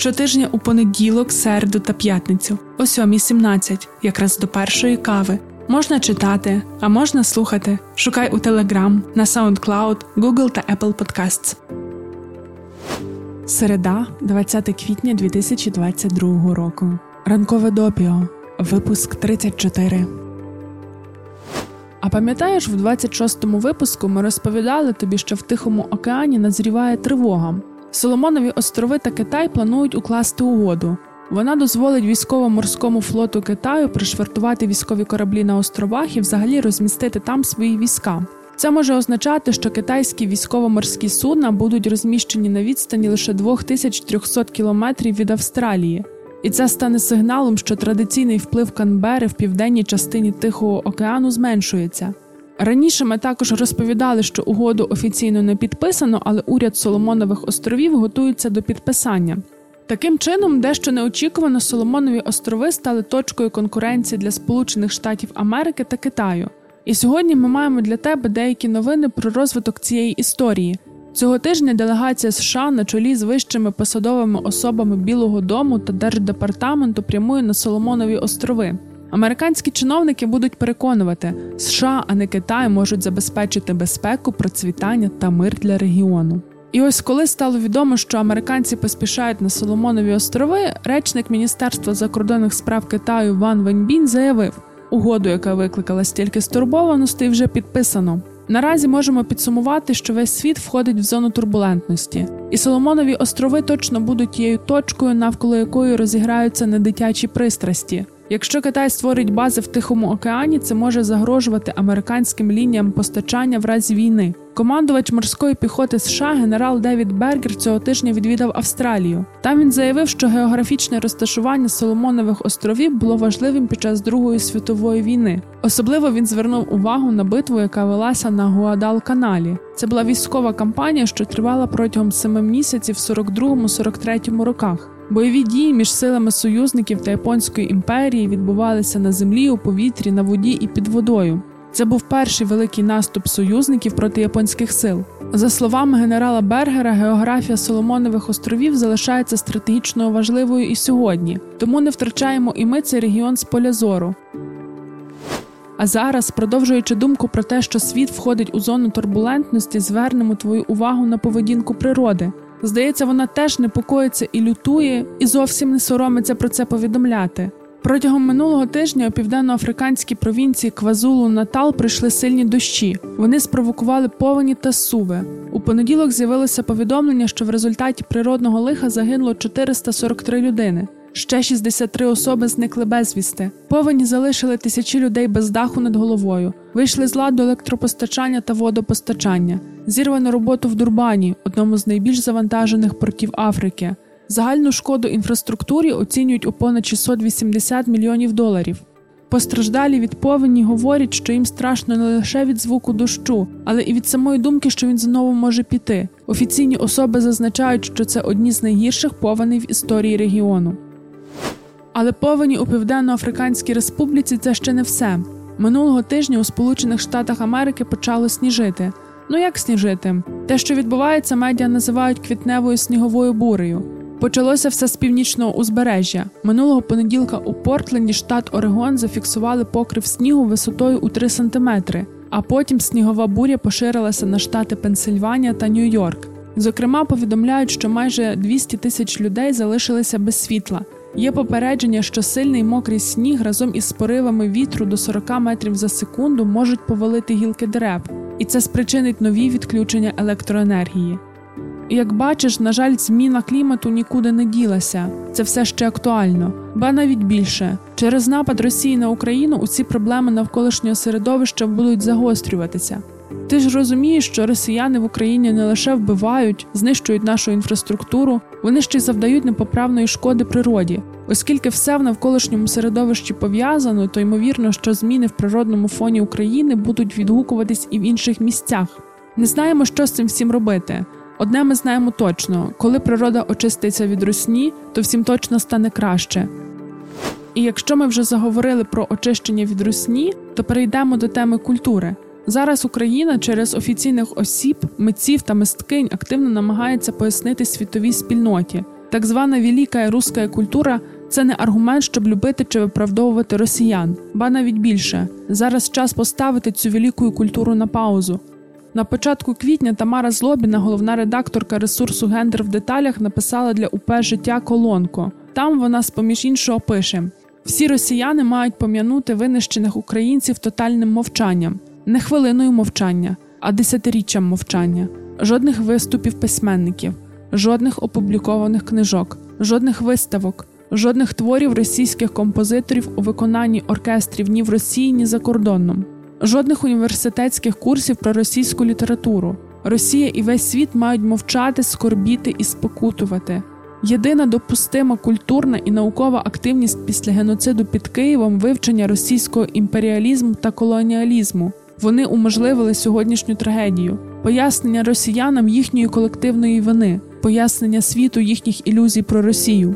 Щотижня у понеділок, середу та п'ятницю, о 7.17, якраз до першої кави. Можна читати, а можна слухати. Шукай у Telegram, на SoundCloud, Google та Apple Podcasts. Середа, 20 квітня 2022 року. Ранкове допіо. Випуск 34. А пам'ятаєш, в 26-му випуску ми розповідали тобі, що в Тихому океані назріває тривога. Соломонові острови та Китай планують укласти угоду. Вона дозволить військово-морському флоту Китаю пришвартувати військові кораблі на островах і взагалі розмістити там свої війська. Це може означати, що китайські військово-морські судна будуть розміщені на відстані лише 2300 кілометрів від Австралії, і це стане сигналом, що традиційний вплив Канбери в південній частині Тихого океану зменшується. Раніше ми також розповідали, що угоду офіційно не підписано, але уряд Соломонових островів готується до підписання. Таким чином, дещо неочікувано Соломонові острови стали точкою конкуренції для Сполучених Штатів Америки та Китаю. І сьогодні ми маємо для тебе деякі новини про розвиток цієї історії. Цього тижня делегація США на чолі з вищими посадовими особами Білого Дому та Держдепартаменту прямує на Соломонові острови. Американські чиновники будуть переконувати, США, а не Китай можуть забезпечити безпеку, процвітання та мир для регіону. І ось коли стало відомо, що американці поспішають на Соломонові острови, речник Міністерства закордонних справ Китаю Ван Веньбін заявив, угоду, яка викликала стільки стурбованостей, вже підписано. Наразі можемо підсумувати, що весь світ входить в зону турбулентності, і Соломонові острови точно будуть тією точкою, навколо якої розіграються недитячі пристрасті. Якщо Китай створить бази в Тихому океані, це може загрожувати американським лініям постачання в разі війни. Командувач морської піхоти США генерал Девід Бергер цього тижня відвідав Австралію. Там він заявив, що географічне розташування Соломонових островів було важливим під час Другої світової війни. Особливо він звернув увагу на битву, яка велася на Гуадал-каналі. Це була військова кампанія, що тривала протягом семи місяців в 42-43 роках. Бойові дії між силами союзників та Японської імперії відбувалися на землі, у повітрі, на воді і під водою. Це був перший великий наступ союзників проти японських сил. За словами генерала Бергера, географія Соломонових островів залишається стратегічно важливою і сьогодні, тому не втрачаємо і ми цей регіон з поля зору. А зараз, продовжуючи думку про те, що світ входить у зону турбулентності, звернемо твою увагу на поведінку природи. Здається, вона теж непокоїться і лютує, і зовсім не соромиться про це повідомляти. Протягом минулого тижня у південноафриканській провінції Квазулу Натал прийшли сильні дощі. Вони спровокували повені та суви. У понеділок з'явилося повідомлення, що в результаті природного лиха загинуло 443 людини. Ще 63 особи зникли безвісти. Повені залишили тисячі людей без даху над головою. Вийшли з ладу електропостачання та водопостачання. Зірвано роботу в Дурбані, одному з найбільш завантажених портів Африки. Загальну шкоду інфраструктурі оцінюють у понад 680 мільйонів доларів. Постраждалі від повені говорять, що їм страшно не лише від звуку дощу, але і від самої думки, що він знову може піти. Офіційні особи зазначають, що це одні з найгірших повеней в історії регіону. Але повені у Південно-Африканській Республіці це ще не все. Минулого тижня у Сполучених Штатах Америки почало сніжити. Ну як сніжити? Те, що відбувається, медіа називають квітневою сніговою бурею. Почалося все з північного узбережжя. Минулого понеділка у Портленді, штат Орегон, зафіксували покрив снігу висотою у 3 сантиметри, а потім снігова буря поширилася на штати Пенсильванія та Нью-Йорк. Зокрема, повідомляють, що майже 200 тисяч людей залишилися без світла. Є попередження, що сильний мокрий сніг разом із поривами вітру до 40 метрів за секунду можуть повалити гілки дерев, і це спричинить нові відключення електроенергії. Як бачиш, на жаль, зміна клімату нікуди не ділася, це все ще актуально, ба навіть більше через напад Росії на Україну усі проблеми навколишнього середовища будуть загострюватися. Ти ж розумієш, що росіяни в Україні не лише вбивають, знищують нашу інфраструктуру, вони ще й завдають непоправної шкоди природі, оскільки все в навколишньому середовищі пов'язано, то ймовірно, що зміни в природному фоні України будуть відгукуватись і в інших місцях. Не знаємо, що з цим всім робити. Одне ми знаємо точно: коли природа очиститься від русні, то всім точно стане краще. І якщо ми вже заговорили про очищення від русні, то перейдемо до теми культури. Зараз Україна через офіційних осіб, митців та мисткинь активно намагається пояснити світовій спільноті. Так звана велика руська культура це не аргумент, щоб любити чи виправдовувати росіян, ба навіть більше. Зараз час поставити цю велику культуру на паузу. На початку квітня Тамара Злобіна, головна редакторка ресурсу Гендер в деталях, написала для УП життя колонку. Там вона, з поміж іншого, пише: всі росіяни мають пом'янути винищених українців тотальним мовчанням, не хвилиною мовчання, а десятиріччям мовчання, жодних виступів письменників, жодних опублікованих книжок, жодних виставок, жодних творів російських композиторів у виконанні оркестрів ні в Росії, ні за кордоном жодних університетських курсів про російську літературу. Росія і весь світ мають мовчати, скорбіти і спокутувати. Єдина допустима культурна і наукова активність після геноциду під Києвом вивчення російського імперіалізму та колоніалізму. Вони уможливили сьогоднішню трагедію, пояснення росіянам їхньої колективної вини, пояснення світу їхніх ілюзій про Росію.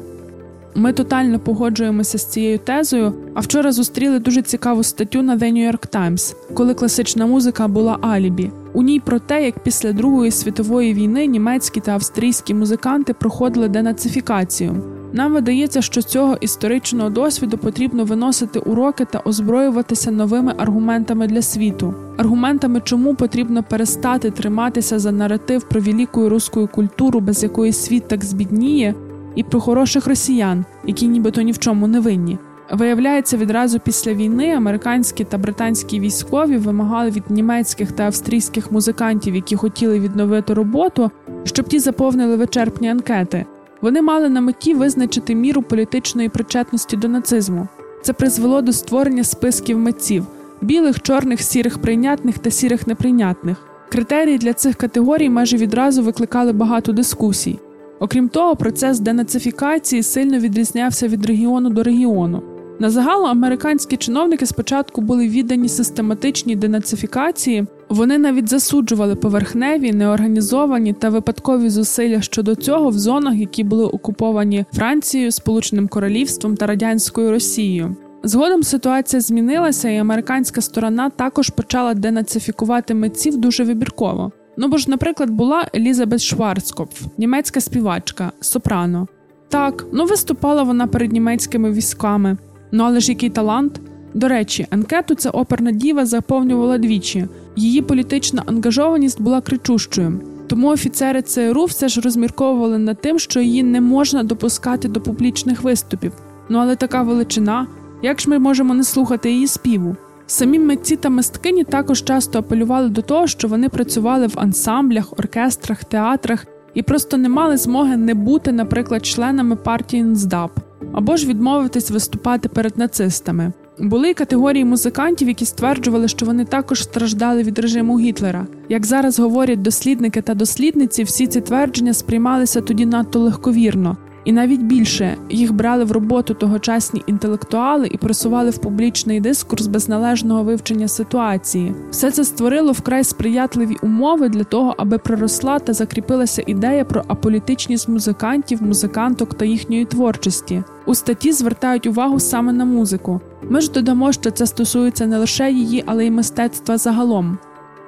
Ми тотально погоджуємося з цією тезою. А вчора зустріли дуже цікаву статтю на The New York Times, коли класична музика була алібі. У ній про те, як після Другої світової війни німецькі та австрійські музиканти проходили денацифікацію. Нам видається, що з цього історичного досвіду потрібно виносити уроки та озброюватися новими аргументами для світу, аргументами, чому потрібно перестати триматися за наратив про велику руську культуру, без якої світ так збідніє, і про хороших росіян, які нібито ні в чому не винні. Виявляється, відразу після війни американські та британські військові вимагали від німецьких та австрійських музикантів, які хотіли відновити роботу, щоб ті заповнили вичерпні анкети. Вони мали на меті визначити міру політичної причетності до нацизму. Це призвело до створення списків митців білих, чорних, сірих прийнятних та сірих неприйнятних. Критерії для цих категорій майже відразу викликали багато дискусій. Окрім того, процес денацифікації сильно відрізнявся від регіону до регіону. На загалу американські чиновники спочатку були віддані систематичній денацифікації, вони навіть засуджували поверхневі, неорганізовані та випадкові зусилля щодо цього в зонах, які були окуповані Францією, Сполученим Королівством та радянською Росією. Згодом ситуація змінилася, і американська сторона також почала денацифікувати митців дуже вибірково. Ну бо ж, наприклад, була Елізабет Шварцкопф, німецька співачка, сопрано. Так, ну виступала вона перед німецькими військами. Ну але ж який талант? До речі, анкету ця оперна діва заповнювала двічі. Її політична ангажованість була кричущою. Тому офіцери ЦРУ все ж розмірковували над тим, що її не можна допускати до публічних виступів. Ну але така величина, як ж ми можемо не слухати її співу? Самі митці та мисткині також часто апелювали до того, що вони працювали в ансамблях, оркестрах, театрах і просто не мали змоги не бути, наприклад, членами партії НСДАП або ж відмовитись виступати перед нацистами. Були категорії музикантів, які стверджували, що вони також страждали від режиму Гітлера. Як зараз говорять дослідники та дослідниці, всі ці твердження сприймалися тоді надто легковірно, і навіть більше їх брали в роботу тогочасні інтелектуали і просували в публічний дискурс без належного вивчення ситуації. Все це створило вкрай сприятливі умови для того, аби проросла та закріпилася ідея про аполітичність музикантів, музиканток та їхньої творчості. У статті звертають увагу саме на музику. Ми ж додамо, що це стосується не лише її, але й мистецтва загалом.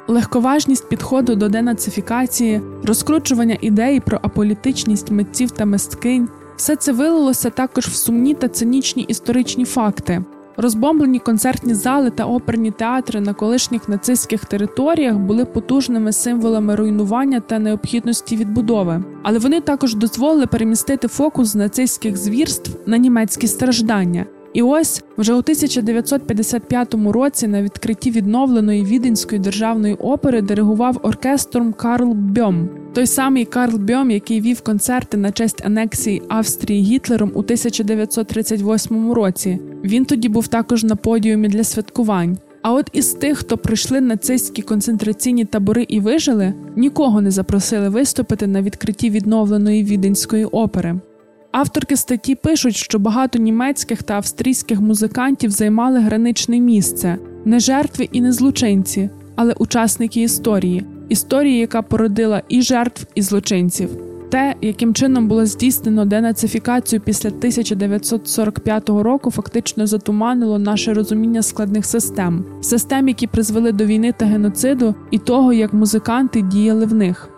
Легковажність підходу до денацифікації, розкручування ідеї про аполітичність митців та мисткинь, все це вилилося також в сумні та цинічні історичні факти. Розбомблені концертні зали та оперні театри на колишніх нацистських територіях були потужними символами руйнування та необхідності відбудови, але вони також дозволили перемістити фокус нацистських звірств на німецькі страждання. І ось вже у 1955 році на відкритті відновленої віденської державної опери диригував оркестром Карл Бьом, той самий Карл Бьом, який вів концерти на честь анексії Австрії Гітлером у 1938 році. Він тоді був також на подіумі для святкувань. А от із тих, хто пройшли нацистські концентраційні табори і вижили, нікого не запросили виступити на відкритті відновленої віденської опери. Авторки статті пишуть, що багато німецьких та австрійських музикантів займали граничне місце, не жертви і не злочинці, але учасники історії, історії, яка породила і жертв, і злочинців. Те, яким чином було здійснено денацифікацію після 1945 року, фактично затуманило наше розуміння складних систем, систем, які призвели до війни та геноциду, і того, як музиканти діяли в них.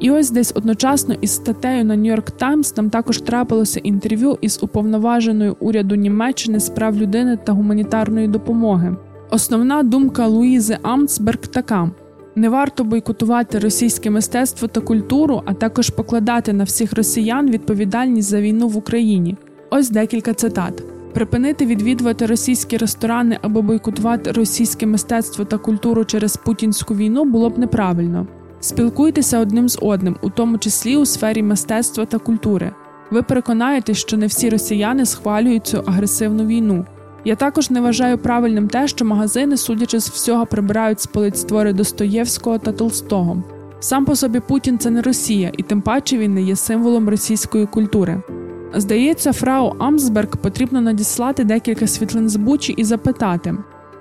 І ось десь одночасно із статтею на Нью-Йорк Таймс там також трапилося інтерв'ю із уповноваженою уряду Німеччини з прав людини та гуманітарної допомоги. Основна думка Луїзи Амцберг така. Не варто бойкотувати російське мистецтво та культуру, а також покладати на всіх росіян відповідальність за війну в Україні. Ось декілька цитат: припинити відвідувати російські ресторани або бойкотувати російське мистецтво та культуру через путінську війну було б неправильно. Спілкуйтеся одним з одним, у тому числі у сфері мистецтва та культури. Ви переконаєтесь, що не всі росіяни схвалюють цю агресивну війну. Я також не вважаю правильним те, що магазини, судячи з всього, прибирають з полиць твори Достоєвського та Толстого. Сам по собі Путін це не Росія, і тим паче він не є символом російської культури. Здається, фрау Амсберг потрібно надіслати декілька світлин з Бучі і запитати.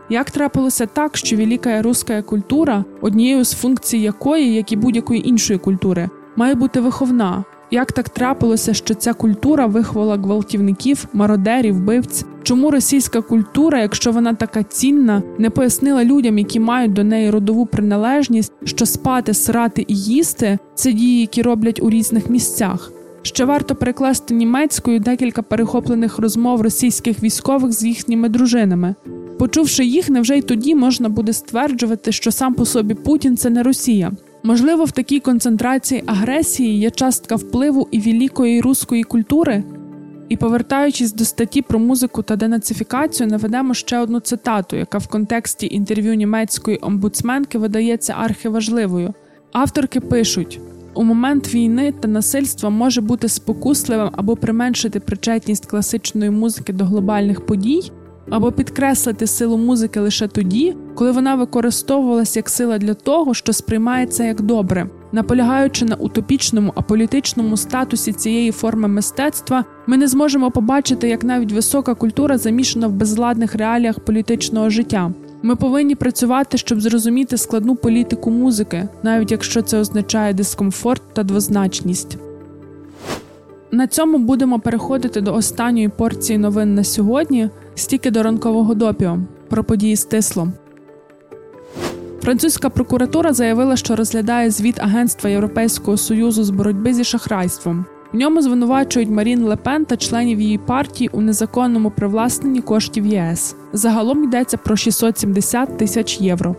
Як трапилося так, що велика руська культура, однією з функцій якої, як і будь-якої іншої культури, має бути виховна? Як так трапилося, що ця культура виховала гвалтівників, мародерів, вбивць? Чому російська культура, якщо вона така цінна, не пояснила людям, які мають до неї родову приналежність, що спати, срати і їсти це дії, які роблять у різних місцях? Ще варто перекласти німецькою декілька перехоплених розмов російських військових з їхніми дружинами. Почувши їх, невже й тоді можна буде стверджувати, що сам по собі Путін це не Росія. Можливо, в такій концентрації агресії є частка впливу і великої руської культури. І повертаючись до статті про музику та денацифікацію, наведемо ще одну цитату, яка в контексті інтерв'ю німецької омбудсменки видається архиважливою. Авторки пишуть: у момент війни та насильства може бути спокусливим або применшити причетність класичної музики до глобальних подій або підкреслити силу музики лише тоді, коли вона використовувалася як сила для того, що сприймається як добре. Наполягаючи на утопічному аполітичному статусі цієї форми мистецтва, ми не зможемо побачити, як навіть висока культура замішана в безладних реаліях політичного життя. Ми повинні працювати, щоб зрозуміти складну політику музики, навіть якщо це означає дискомфорт та двозначність. На цьому будемо переходити до останньої порції новин на сьогодні. Стільки до ранкового допіо про події стисло. Французька прокуратура заявила, що розглядає звіт Агентства Європейського союзу з боротьби зі шахрайством. В ньому звинувачують Марін Лепен та членів її партії у незаконному привласненні коштів ЄС. Загалом йдеться про 670 тисяч євро.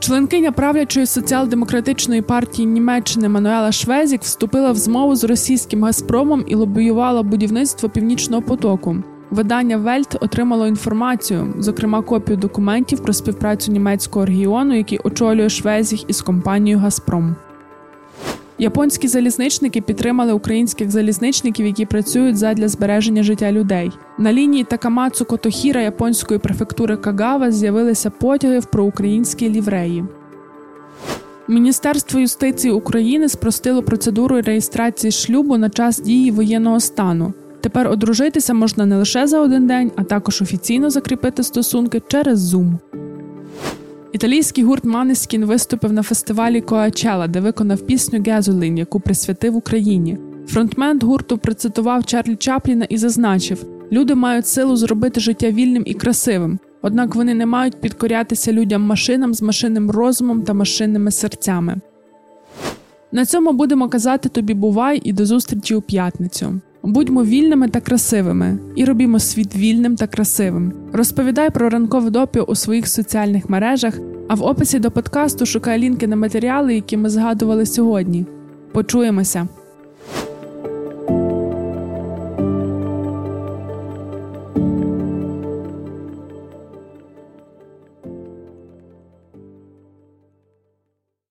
Членкиня правлячої соціал-демократичної партії Німеччини Мануела Швезіг вступила в змову з російським Газпромом і лобіювала будівництво північного потоку. Видання Вельт отримало інформацію, зокрема копію документів про співпрацю німецького регіону, який очолює Швезіг із компанією Газпром. Японські залізничники підтримали українських залізничників, які працюють задля збереження життя людей. На лінії Такамацу Котохіра японської префектури Кагава з'явилися потяги в проукраїнській лівреї. Міністерство юстиції України спростило процедуру реєстрації шлюбу на час дії воєнного стану. Тепер одружитися можна не лише за один день, а також офіційно закріпити стосунки через Zoom. Італійський гурт Манескін виступив на фестивалі Коачела, де виконав пісню Гезолін, яку присвятив Україні. Фронтмен гурту процитував Чарлі Чапліна і зазначив: люди мають силу зробити життя вільним і красивим, однак вони не мають підкорятися людям машинам з машинним розумом та машинними серцями. На цьому будемо казати тобі бувай і до зустрічі у п'ятницю. Будьмо вільними та красивими і робімо світ вільним та красивим. Розповідай про ранкове допіо у своїх соціальних мережах, а в описі до подкасту шукай лінки на матеріали, які ми згадували сьогодні. Почуємося!